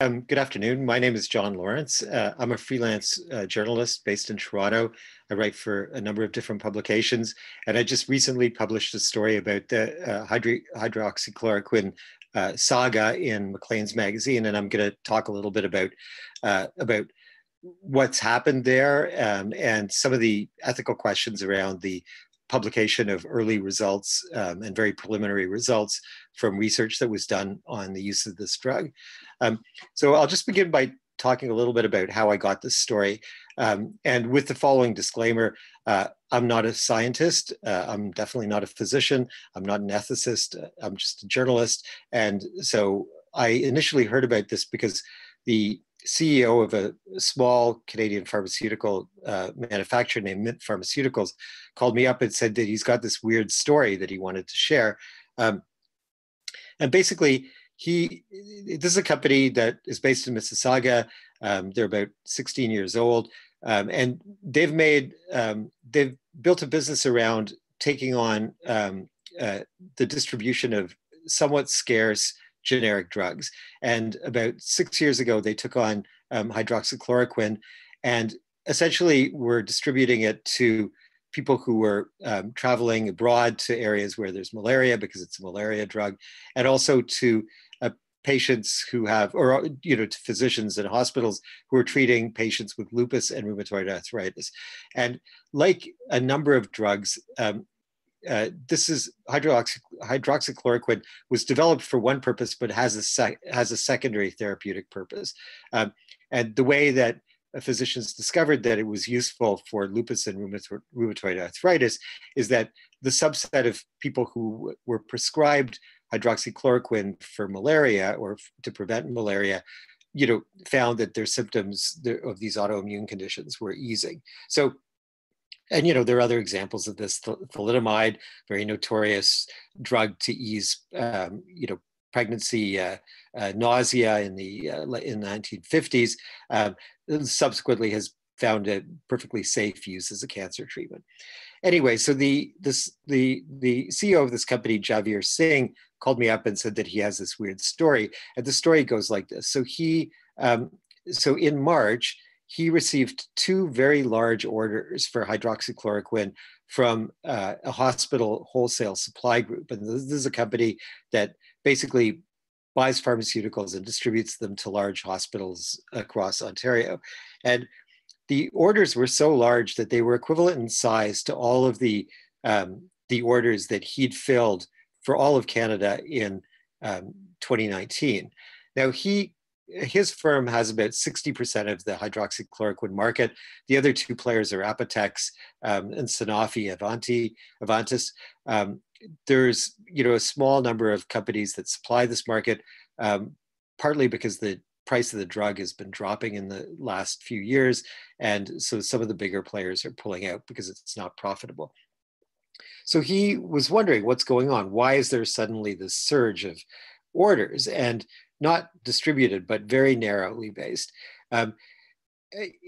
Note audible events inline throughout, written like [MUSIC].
Um, good afternoon. My name is John Lawrence. Uh, I'm a freelance uh, journalist based in Toronto. I write for a number of different publications, and I just recently published a story about the uh, hydro hydroxychloroquine uh, saga in Maclean's magazine, and I'm going to talk a little bit about uh, about what's happened there um, and some of the ethical questions around the publication of early results um, and very preliminary results from research that was done on the use of this drug. Um, so I'll just begin by talking a little bit about how I got this story. Um, and with the following disclaimer, uh, I'm not a scientist. Uh, I'm definitely not a physician. I'm not an ethicist. Uh, I'm just a journalist. And so I initially heard about this because the CEO of a small Canadian pharmaceutical uh, manufacturer named Mint Pharmaceuticals called me up and said that he's got this weird story that he wanted to share. Um, and basically, he this is a company that is based in Mississauga. Um, they're about 16 years old, um, and they've made um, they've built a business around taking on um, uh, the distribution of somewhat scarce generic drugs. And about six years ago, they took on um, hydroxychloroquine and essentially were distributing it to people who were um, traveling abroad to areas where there's malaria because it's a malaria drug, and also to uh, patients who have, or you know, to physicians and hospitals who are treating patients with lupus and rheumatoid arthritis. And like a number of drugs, um, uh, this is hydroxy, hydroxychloroquine was developed for one purpose, but has a sec, has a secondary therapeutic purpose. Um, and the way that physicians discovered that it was useful for lupus and rheumatoid arthritis is that the subset of people who were prescribed hydroxychloroquine for malaria or to prevent malaria you know found that their symptoms of these autoimmune conditions were easing. So and you know there are other examples of this. Thalidomide very notorious drug to ease um, you know pregnancy uh, uh, nausea in the uh, in the 1950s um, subsequently has found it perfectly safe use as a cancer treatment anyway so the this the the ceo of this company javier singh called me up and said that he has this weird story and the story goes like this so he um, so in march he received two very large orders for hydroxychloroquine from uh, a hospital wholesale supply group. And this, this is a company that basically buys pharmaceuticals and distributes them to large hospitals across Ontario. And the orders were so large that they were equivalent in size to all of the, um, the orders that he'd filled for all of Canada in um, 2019. Now, he his firm has about 60% of the hydroxychloroquine market. The other two players are Apotex um, and Sanofi Avanti, Aventis. Um, there's you know a small number of companies that supply this market, um, partly because the price of the drug has been dropping in the last few years, and so some of the bigger players are pulling out because it's not profitable. So he was wondering what's going on. Why is there suddenly this surge of orders? And not distributed, but very narrowly based. Um,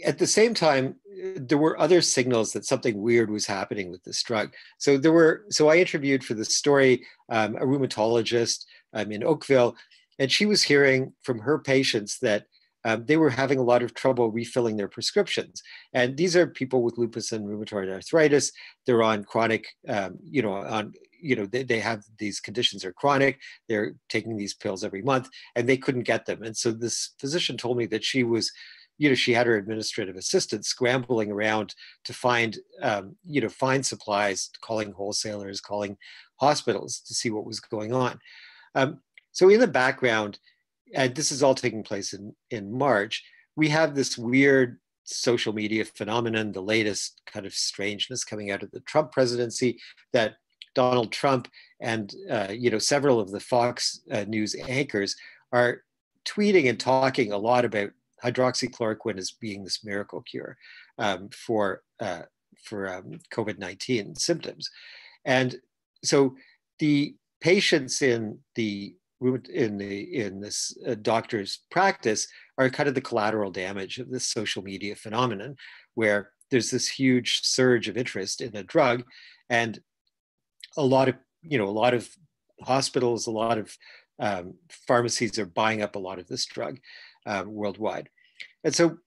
at the same time, there were other signals that something weird was happening with this drug. So there were. So I interviewed for the story um, a rheumatologist um, in Oakville, and she was hearing from her patients that um, they were having a lot of trouble refilling their prescriptions. And these are people with lupus and rheumatoid arthritis. They're on chronic, um, you know, on you know they, they have these conditions are chronic they're taking these pills every month and they couldn't get them and so this physician told me that she was you know she had her administrative assistant scrambling around to find um, you know find supplies calling wholesalers calling hospitals to see what was going on. Um, so in the background and this is all taking place in in march we have this weird social media phenomenon the latest kind of strangeness coming out of the trump presidency that Donald Trump and uh, you know several of the Fox uh, News anchors are tweeting and talking a lot about hydroxychloroquine as being this miracle cure um, for uh, for um, COVID nineteen symptoms, and so the patients in the in the in this uh, doctor's practice are kind of the collateral damage of this social media phenomenon, where there's this huge surge of interest in a drug, and a lot of you know a lot of hospitals, a lot of um, pharmacies are buying up a lot of this drug. Uh, worldwide. And so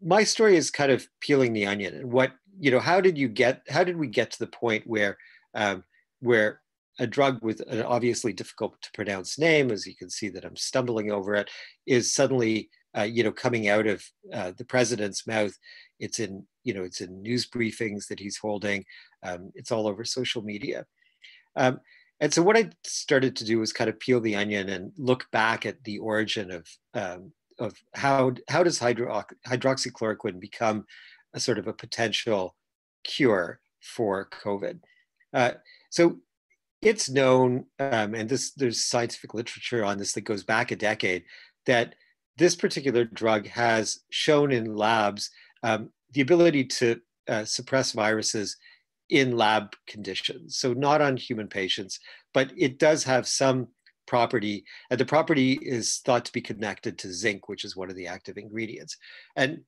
my story is kind of peeling the onion. And what you know how did you get how did we get to the point where um, where a drug with an obviously difficult to pronounce name as you can see that i'm stumbling over it is suddenly uh, you know coming out of uh, the president's mouth? It's in you know it's in news briefings that he's holding. Um, it's all over social media. Um, and so what i started to do was kind of peel the onion and look back at the origin of um, of how how does hydro, hydroxychloroquine become a sort of a potential cure for COVID? Uh, so it's known, um, and this there's scientific literature on this that goes back a decade, that this particular drug has shown in labs um, the ability to uh, suppress viruses in lab conditions. So not on human patients, but it does have some property, and the property is thought to be connected to zinc, which is one of the active ingredients. And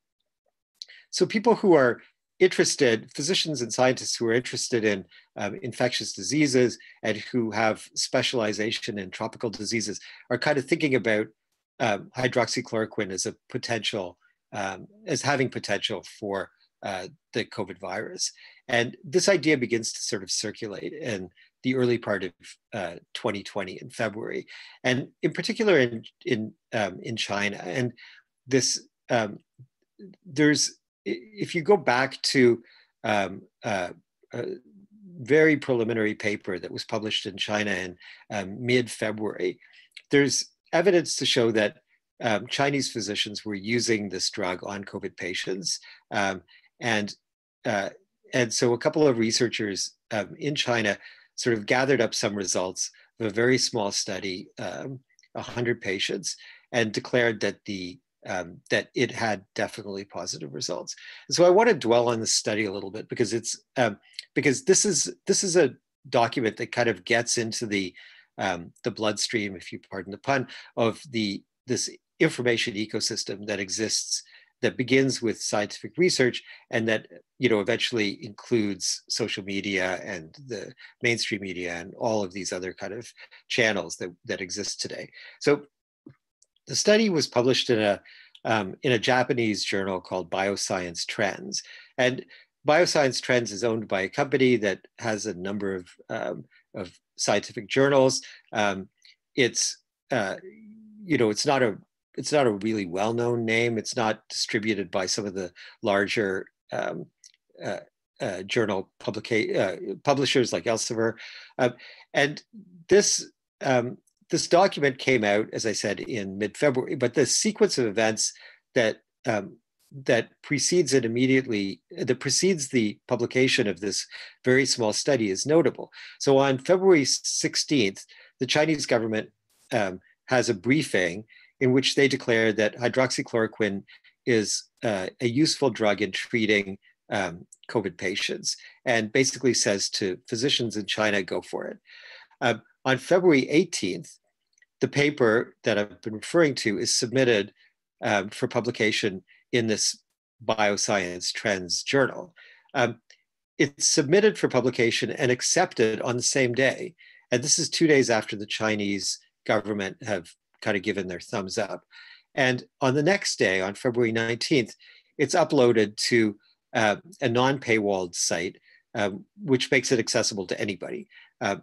so people who are interested, physicians and scientists who are interested in um, infectious diseases and who have specialization in tropical diseases are kind of thinking about um, hydroxychloroquine as a potential, um, as having potential for uh, the COVID virus. And this idea begins to sort of circulate. in the early part of uh, 2020 in February, and in particular in in um, in China. And this um, there's if you go back to um, uh, a very preliminary paper that was published in China in um, mid-February, there's evidence to show that um, Chinese physicians were using this drug on COVID patients, um, and uh, and so a couple of researchers in China sort of gathered up some results of a very small study, um, 100 patients, and declared that the um, that it had definitely positive results. And so I want to dwell on this study a little bit because it's um, because this is this is a document that kind of gets into the um, the bloodstream, if you pardon the pun, of the this information ecosystem that exists that begins with scientific research and that you know eventually includes social media and the mainstream media and all of these other kind of channels that, that exist today. So the study was published in a um, in a japanese journal called bioscience trends. And bioscience trends is owned by a company that has a number of um, of scientific journals. Um, it's uh, you know it's not a it's not a really well-known name. It's not distributed by some of the larger um, uh, uh, journal publica- uh, publishers like Elsevier. Um, and this um, this document came out, as I said, in mid-February. But the sequence of events that um, that precedes it immediately, that precedes the publication of this very small study is notable. So on February 16th, the Chinese government um, has a briefing in which they declare that hydroxychloroquine is uh, a useful drug in treating um, COVID patients and basically says to physicians in China, go for it. Uh, on February 18th, the paper that I've been referring to is submitted um, for publication in this Bioscience Trends journal. Um, it's submitted for publication and accepted on the same day. And this is two days after the Chinese government have kind of given their thumbs up. And on the next day, on February 19th, it's uploaded to uh, a non paywalled site, um, which makes it accessible to anybody. Uh,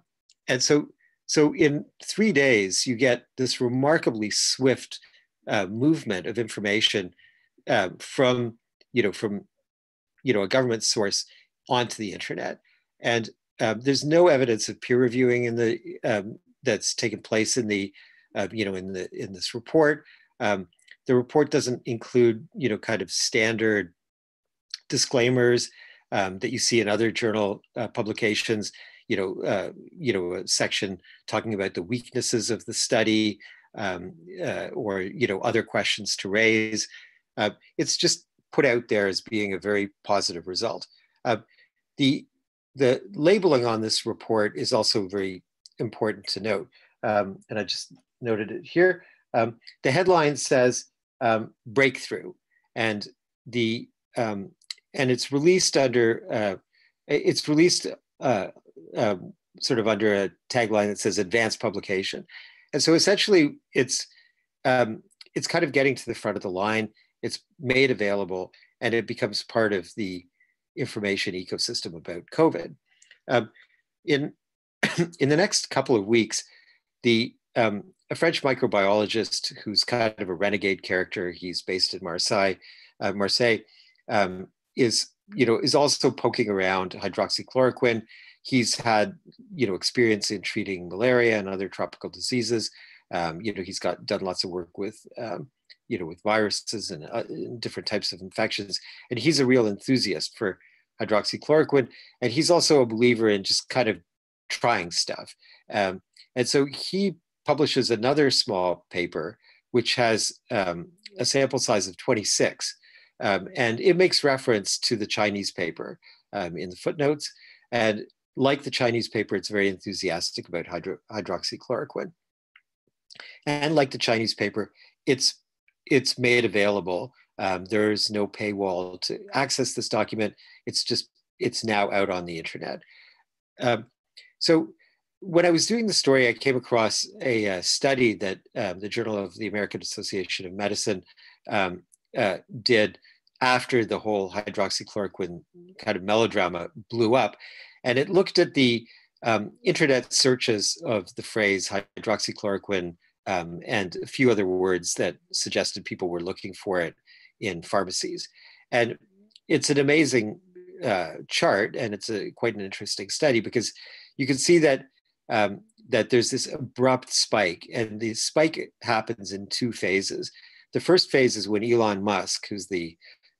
and so, so in three days, you get this remarkably swift uh, movement of information uh, from, you know, from, you know, a government source onto the internet. And um, there's no evidence of peer reviewing in the um, that's taken place in the uh, you know, in the in this report. Um, the report doesn't include, you know, kind of standard disclaimers um, that you see in other journal uh, publications. You know, uh, you know, a section talking about the weaknesses of the study, um, uh, or you know, other questions to raise. Uh, it's just put out there as being a very positive result. Uh, the the labeling on this report is also very important to note. Um, and I just noted it here. Um, the headline says um, breakthrough, and the um, and it's released under uh, it's released uh, uh, sort of under a tagline that says advanced publication, and so essentially it's um, it's kind of getting to the front of the line. It's made available, and it becomes part of the information ecosystem about COVID. Um, in [CLEARS THROAT] in the next couple of weeks, the um, a French microbiologist who's kind of a renegade character. He's based in Marseille. Uh, Marseille um, is you know is also poking around hydroxychloroquine. He's had you know experience in treating malaria and other tropical diseases. Um, you know he's got done lots of work with um, you know with viruses and, uh, different types of infections, and he's a real enthusiast for hydroxychloroquine. And he's also a believer in just kind of trying stuff. Um, and so he publishes another small paper, which has um, a sample size of 26. Um, and it makes reference to the Chinese paper um, in the footnotes. And like the Chinese paper, it's very enthusiastic about hydro hydroxychloroquine. And like the Chinese paper, it's, it's made available. Um, there's no paywall to access this document. It's just, it's now out on the internet. Um, so when I was doing the story, I came across a, uh, study that um, the Journal of the American Association of Medicine um, uh, did after the whole hydroxychloroquine kind of melodrama blew up. And it looked at the um, internet searches of the phrase hydroxychloroquine um, and a few other words that suggested people were looking for it in pharmacies. And it's an amazing uh, chart and it's a quite an interesting study because you can see that um, that there's this abrupt spike, and the spike happens in two phases. The first phase is when Elon Musk, who's the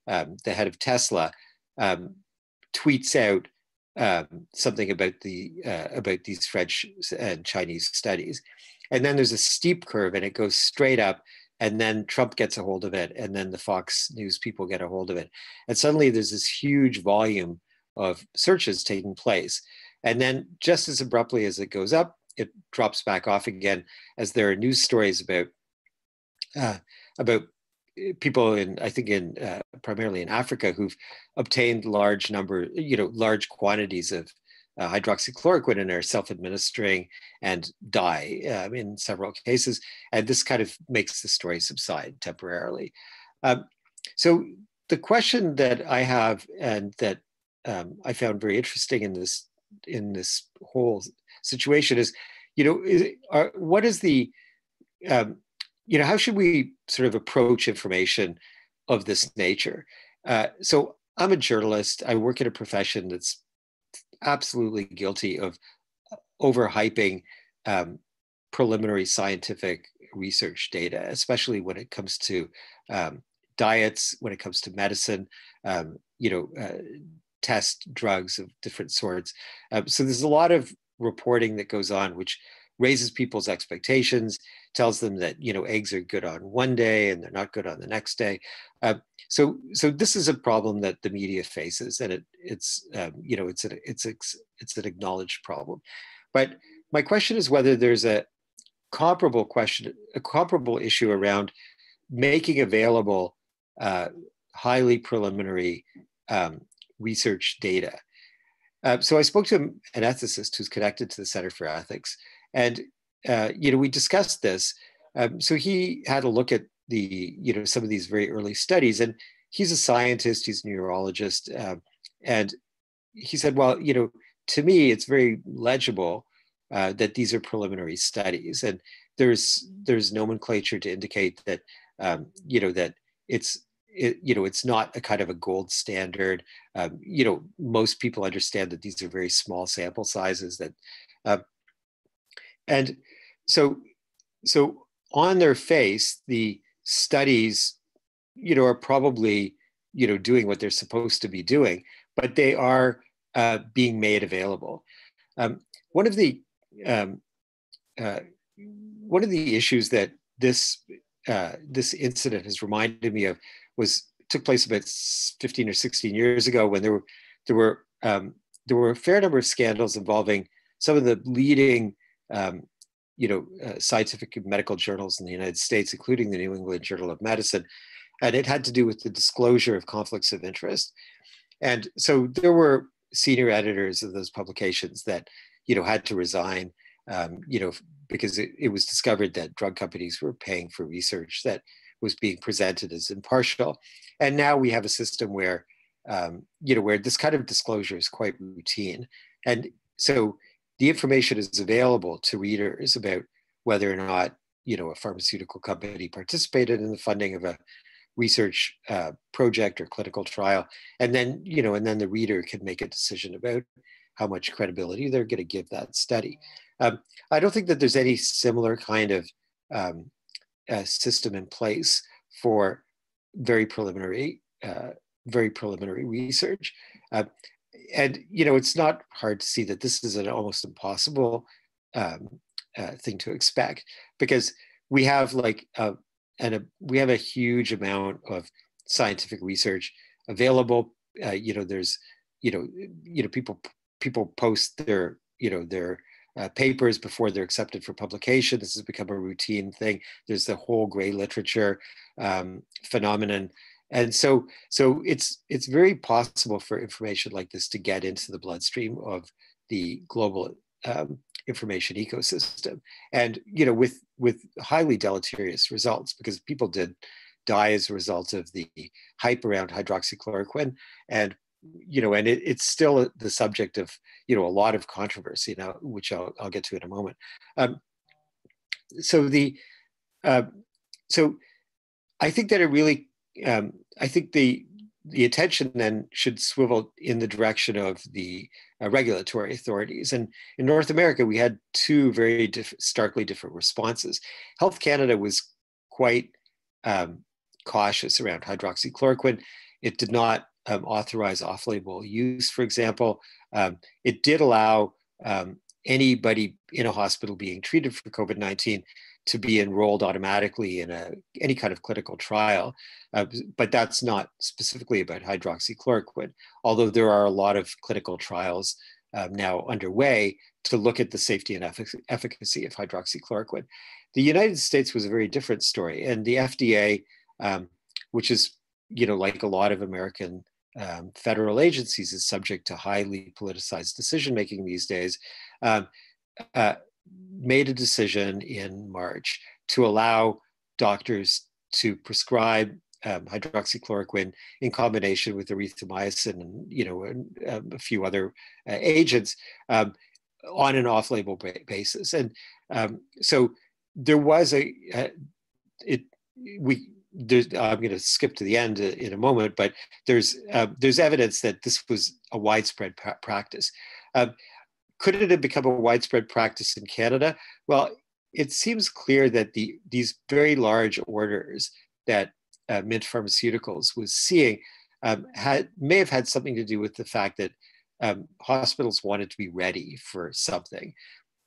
um, the head of Tesla, um, tweets out um, something about the uh, about these French and Chinese studies, and then there's a steep curve, and it goes straight up, and then Trump gets a hold of it, and then the Fox News people get a hold of it, and suddenly there's this huge volume of searches taking place. And then just as abruptly as it goes up, it drops back off again as there are news stories about uh, about uh, people in I think in uh, primarily in Africa who've obtained large number you know large quantities of uh, hydroxychloroquine and are self-administering and die um, in several cases. And this kind of makes the story subside temporarily. Um, so the question that I have and that um, I found very interesting in this in this whole situation is, you know, is, are, what is the, um, you know, how should we sort of approach information of this nature? Uh, so I'm a journalist. I work in a profession that's absolutely guilty of overhyping um, preliminary scientific research data, especially when it comes to um, diets, when it comes to medicine, um, you know, uh, test drugs of different sorts. Um, so there's a lot of reporting that goes on, which raises people's expectations, tells them that you know eggs are good on one day and they're not good on the next day. Uh, so so this is a problem that the media faces, and it it's um, you know it's a, it's a, it's an acknowledged problem. But my question is whether there's a comparable question, a comparable issue around making available uh, highly preliminary um, research data. Uh, so I spoke to an ethicist who's connected to the Center for Ethics, and uh, you know we discussed this. Um, so he had a look at the you know some of these very early studies, and he's a scientist, he's a neurologist, um, and he said, well, you know, to me it's very legible uh, that these are preliminary studies, and there's there's nomenclature to indicate that um, you know that it's it, you know, it's not a kind of a gold standard. Um, you know, most people understand that these are very small sample sizes. That, uh, and so, so on their face, the studies, you know, are probably, you know, doing what they're supposed to be doing, but they are uh, being made available. Um, one of the um, uh, one of the issues that this uh, this incident has reminded me of was took place about 15 or 16 years ago when there were there were um, there were a fair number of scandals involving some of the leading um, you know uh, scientific and medical journals in the United States, including the New England Journal of Medicine, and it had to do with the disclosure of conflicts of interest. And so there were senior editors of those publications that you know had to resign um, you know because it, it was discovered that drug companies were paying for research that was being presented as impartial. And now we have a system where, um, you know, where this kind of disclosure is quite routine. And so the information is available to readers about whether or not, you know, a pharmaceutical company participated in the funding of a research uh, project or clinical trial. And then, you know, and then the reader can make a decision about how much credibility they're going to give that study. Um, I don't think that there's any similar kind of um, uh, system in place for very preliminary, uh, very preliminary research. Uh, and you know, it's not hard to see that this is an almost impossible um, uh, thing to expect because we have like a, and a, we have a huge amount of scientific research available. Uh, you know, there's you know, you know, people people post their you know their uh, papers before they're accepted for publication. This has become a routine thing. There's the whole gray literature um, phenomenon, and so so it's it's very possible for information like this to get into the bloodstream of the global um, information ecosystem, and you know with with highly deleterious results because people did die as a result of the hype around hydroxychloroquine and you know, and it, it's still the subject of, you know, a lot of controversy now, which I'll, I'll get to in a moment. Um, so the, uh, so I think that it really, um, I think the, the attention then should swivel in the direction of the uh, regulatory authorities. And in North America, we had two very diff- starkly different responses. Health Canada was quite um, cautious around hydroxychloroquine. It did not um, authorize off-label use, for example. Um, it did allow um, anybody in a hospital being treated for COVID-19 to be enrolled automatically in a, any kind of clinical trial, uh, but that's not specifically about hydroxychloroquine, although there are a lot of clinical trials um, now underway to look at the safety and effic efficacy of hydroxychloroquine. The United States was a very different story, and the FDA, um, which is you know like a lot of American um, federal agencies is subject to highly politicized decision making these days, um, uh, made a decision in March to allow doctors to prescribe um, hydroxychloroquine in combination with erythromycin and you know and, um, a few other uh, agents um, on an off-label basis, and um, so there was a uh, it we there's, I'm going to skip to the end in a moment, but there's uh, there's evidence that this was a widespread pra- practice. Um, could it have become a widespread practice in Canada? Well, it seems clear that the these very large orders that uh, Mint Pharmaceuticals was seeing um, had may have had something to do with the fact that um, hospitals wanted to be ready for something.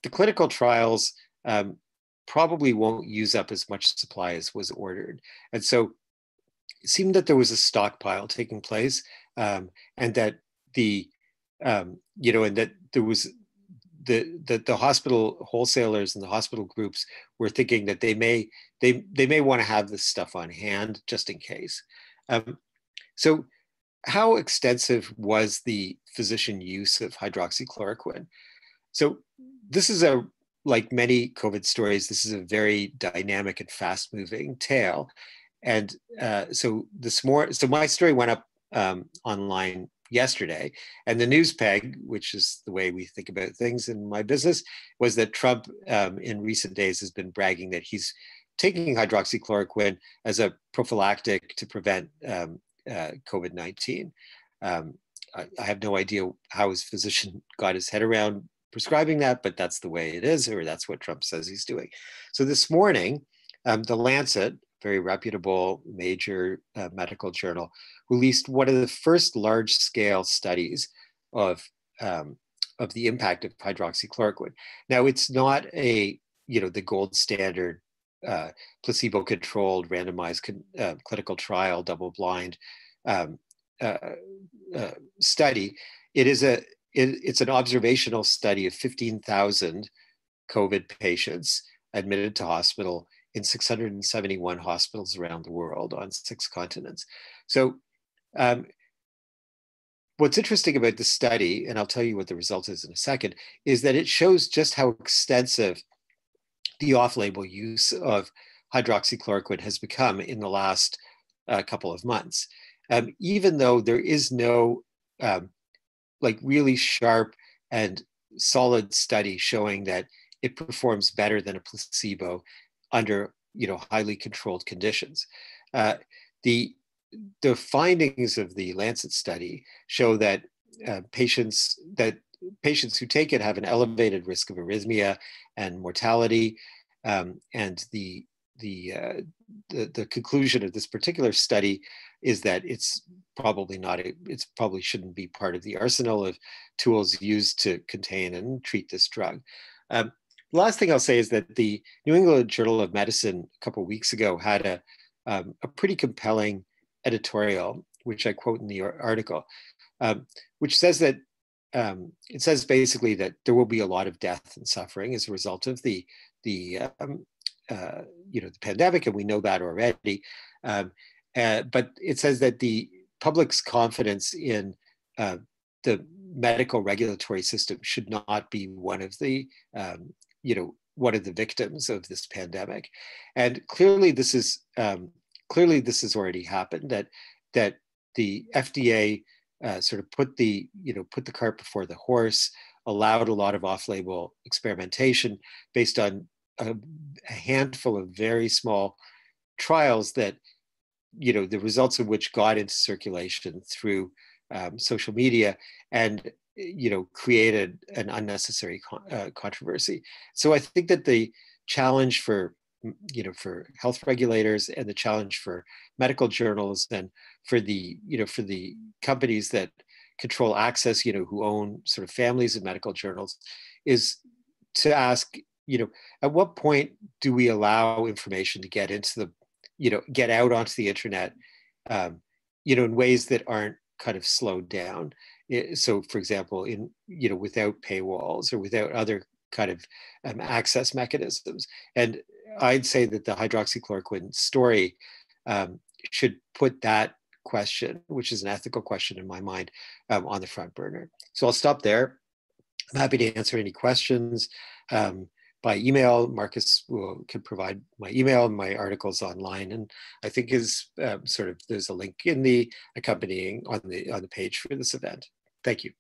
The clinical trials um, probably won't use up as much supply as was ordered. And so it seemed that there was a stockpile taking place um, and that the, um, you know, and that there was the, the, the hospital wholesalers and the hospital groups were thinking that they may they they may want to have this stuff on hand just in case. Um, so, how extensive was the physician use of hydroxychloroquine? So, this is a like many COVID stories, this is a very dynamic and fast moving tale. And uh, so this more, so my story went up um, online yesterday, and the news peg, which is the way we think about things in my business, was that Trump um, in recent days has been bragging that he's taking hydroxychloroquine as a prophylactic to prevent um, uh, COVID 19. Um, I, I have no idea how his physician [LAUGHS] got his head around prescribing that, but that's the way it is, or that's what Trump says he's doing. So this morning, um, the Lancet, very reputable major uh, medical journal, released one of the first large scale studies of, um, of the impact of hydroxychloroquine. Now, it's not a, you know, the gold standard uh, placebo controlled randomized con- uh, clinical trial, double blind um, uh, uh, study. It is a it, it's an observational study of 15,000 COVID patients admitted to hospital in 671 hospitals around the world on six continents. So, um, what's interesting about the study, and I'll tell you what the result is in a second, is that it shows just how extensive the off label use of hydroxychloroquine has become in the last uh, couple of months. Um, even though there is no um, like really sharp and solid study showing that it performs better than a placebo under you know highly controlled conditions. Uh, the the findings of the Lancet study show that uh, patients that patients who take it have an elevated risk of arrhythmia and mortality, um, and the the, uh, the the conclusion of this particular study is that it's probably not a, it's probably shouldn't be part of the arsenal of tools used to contain and treat this drug. Um, last thing I'll say is that the New England Journal of Medicine a couple weeks ago had a um, a pretty compelling editorial, which I quote in the article, um, which says that um, it says basically that there will be a lot of death and suffering as a result of the the um, uh, you know the pandemic, and we know that already. Um, uh, but it says that the public's confidence in uh, the medical regulatory system should not be one of the um, you know one of the victims of this pandemic, and clearly this is um, clearly this has already happened that that the FDA uh, sort of put the you know put the cart before the horse, allowed a lot of off-label experimentation based on a, a handful of very small trials that you know the results of which got into circulation through um, social media and you know created an unnecessary con- uh, controversy. So i think that the challenge for you know for health regulators and the challenge for medical journals and for the you know for the companies that control access you know who own sort of families of medical journals is to ask you know at what point do we allow information to get into the you know get out onto the internet um, you know in ways that aren't kind of slowed down so for example in you know without paywalls or without other kind of um, access mechanisms and I'd say that the hydroxychloroquine story um, should put that question, which is an ethical question in my mind, um, on the front burner. So I'll stop there. I'm happy to answer any questions um, by email. Marcus will, can provide my email, my articles online, and I think is um, sort of there's a link in the accompanying on the on the page for this event. Thank you.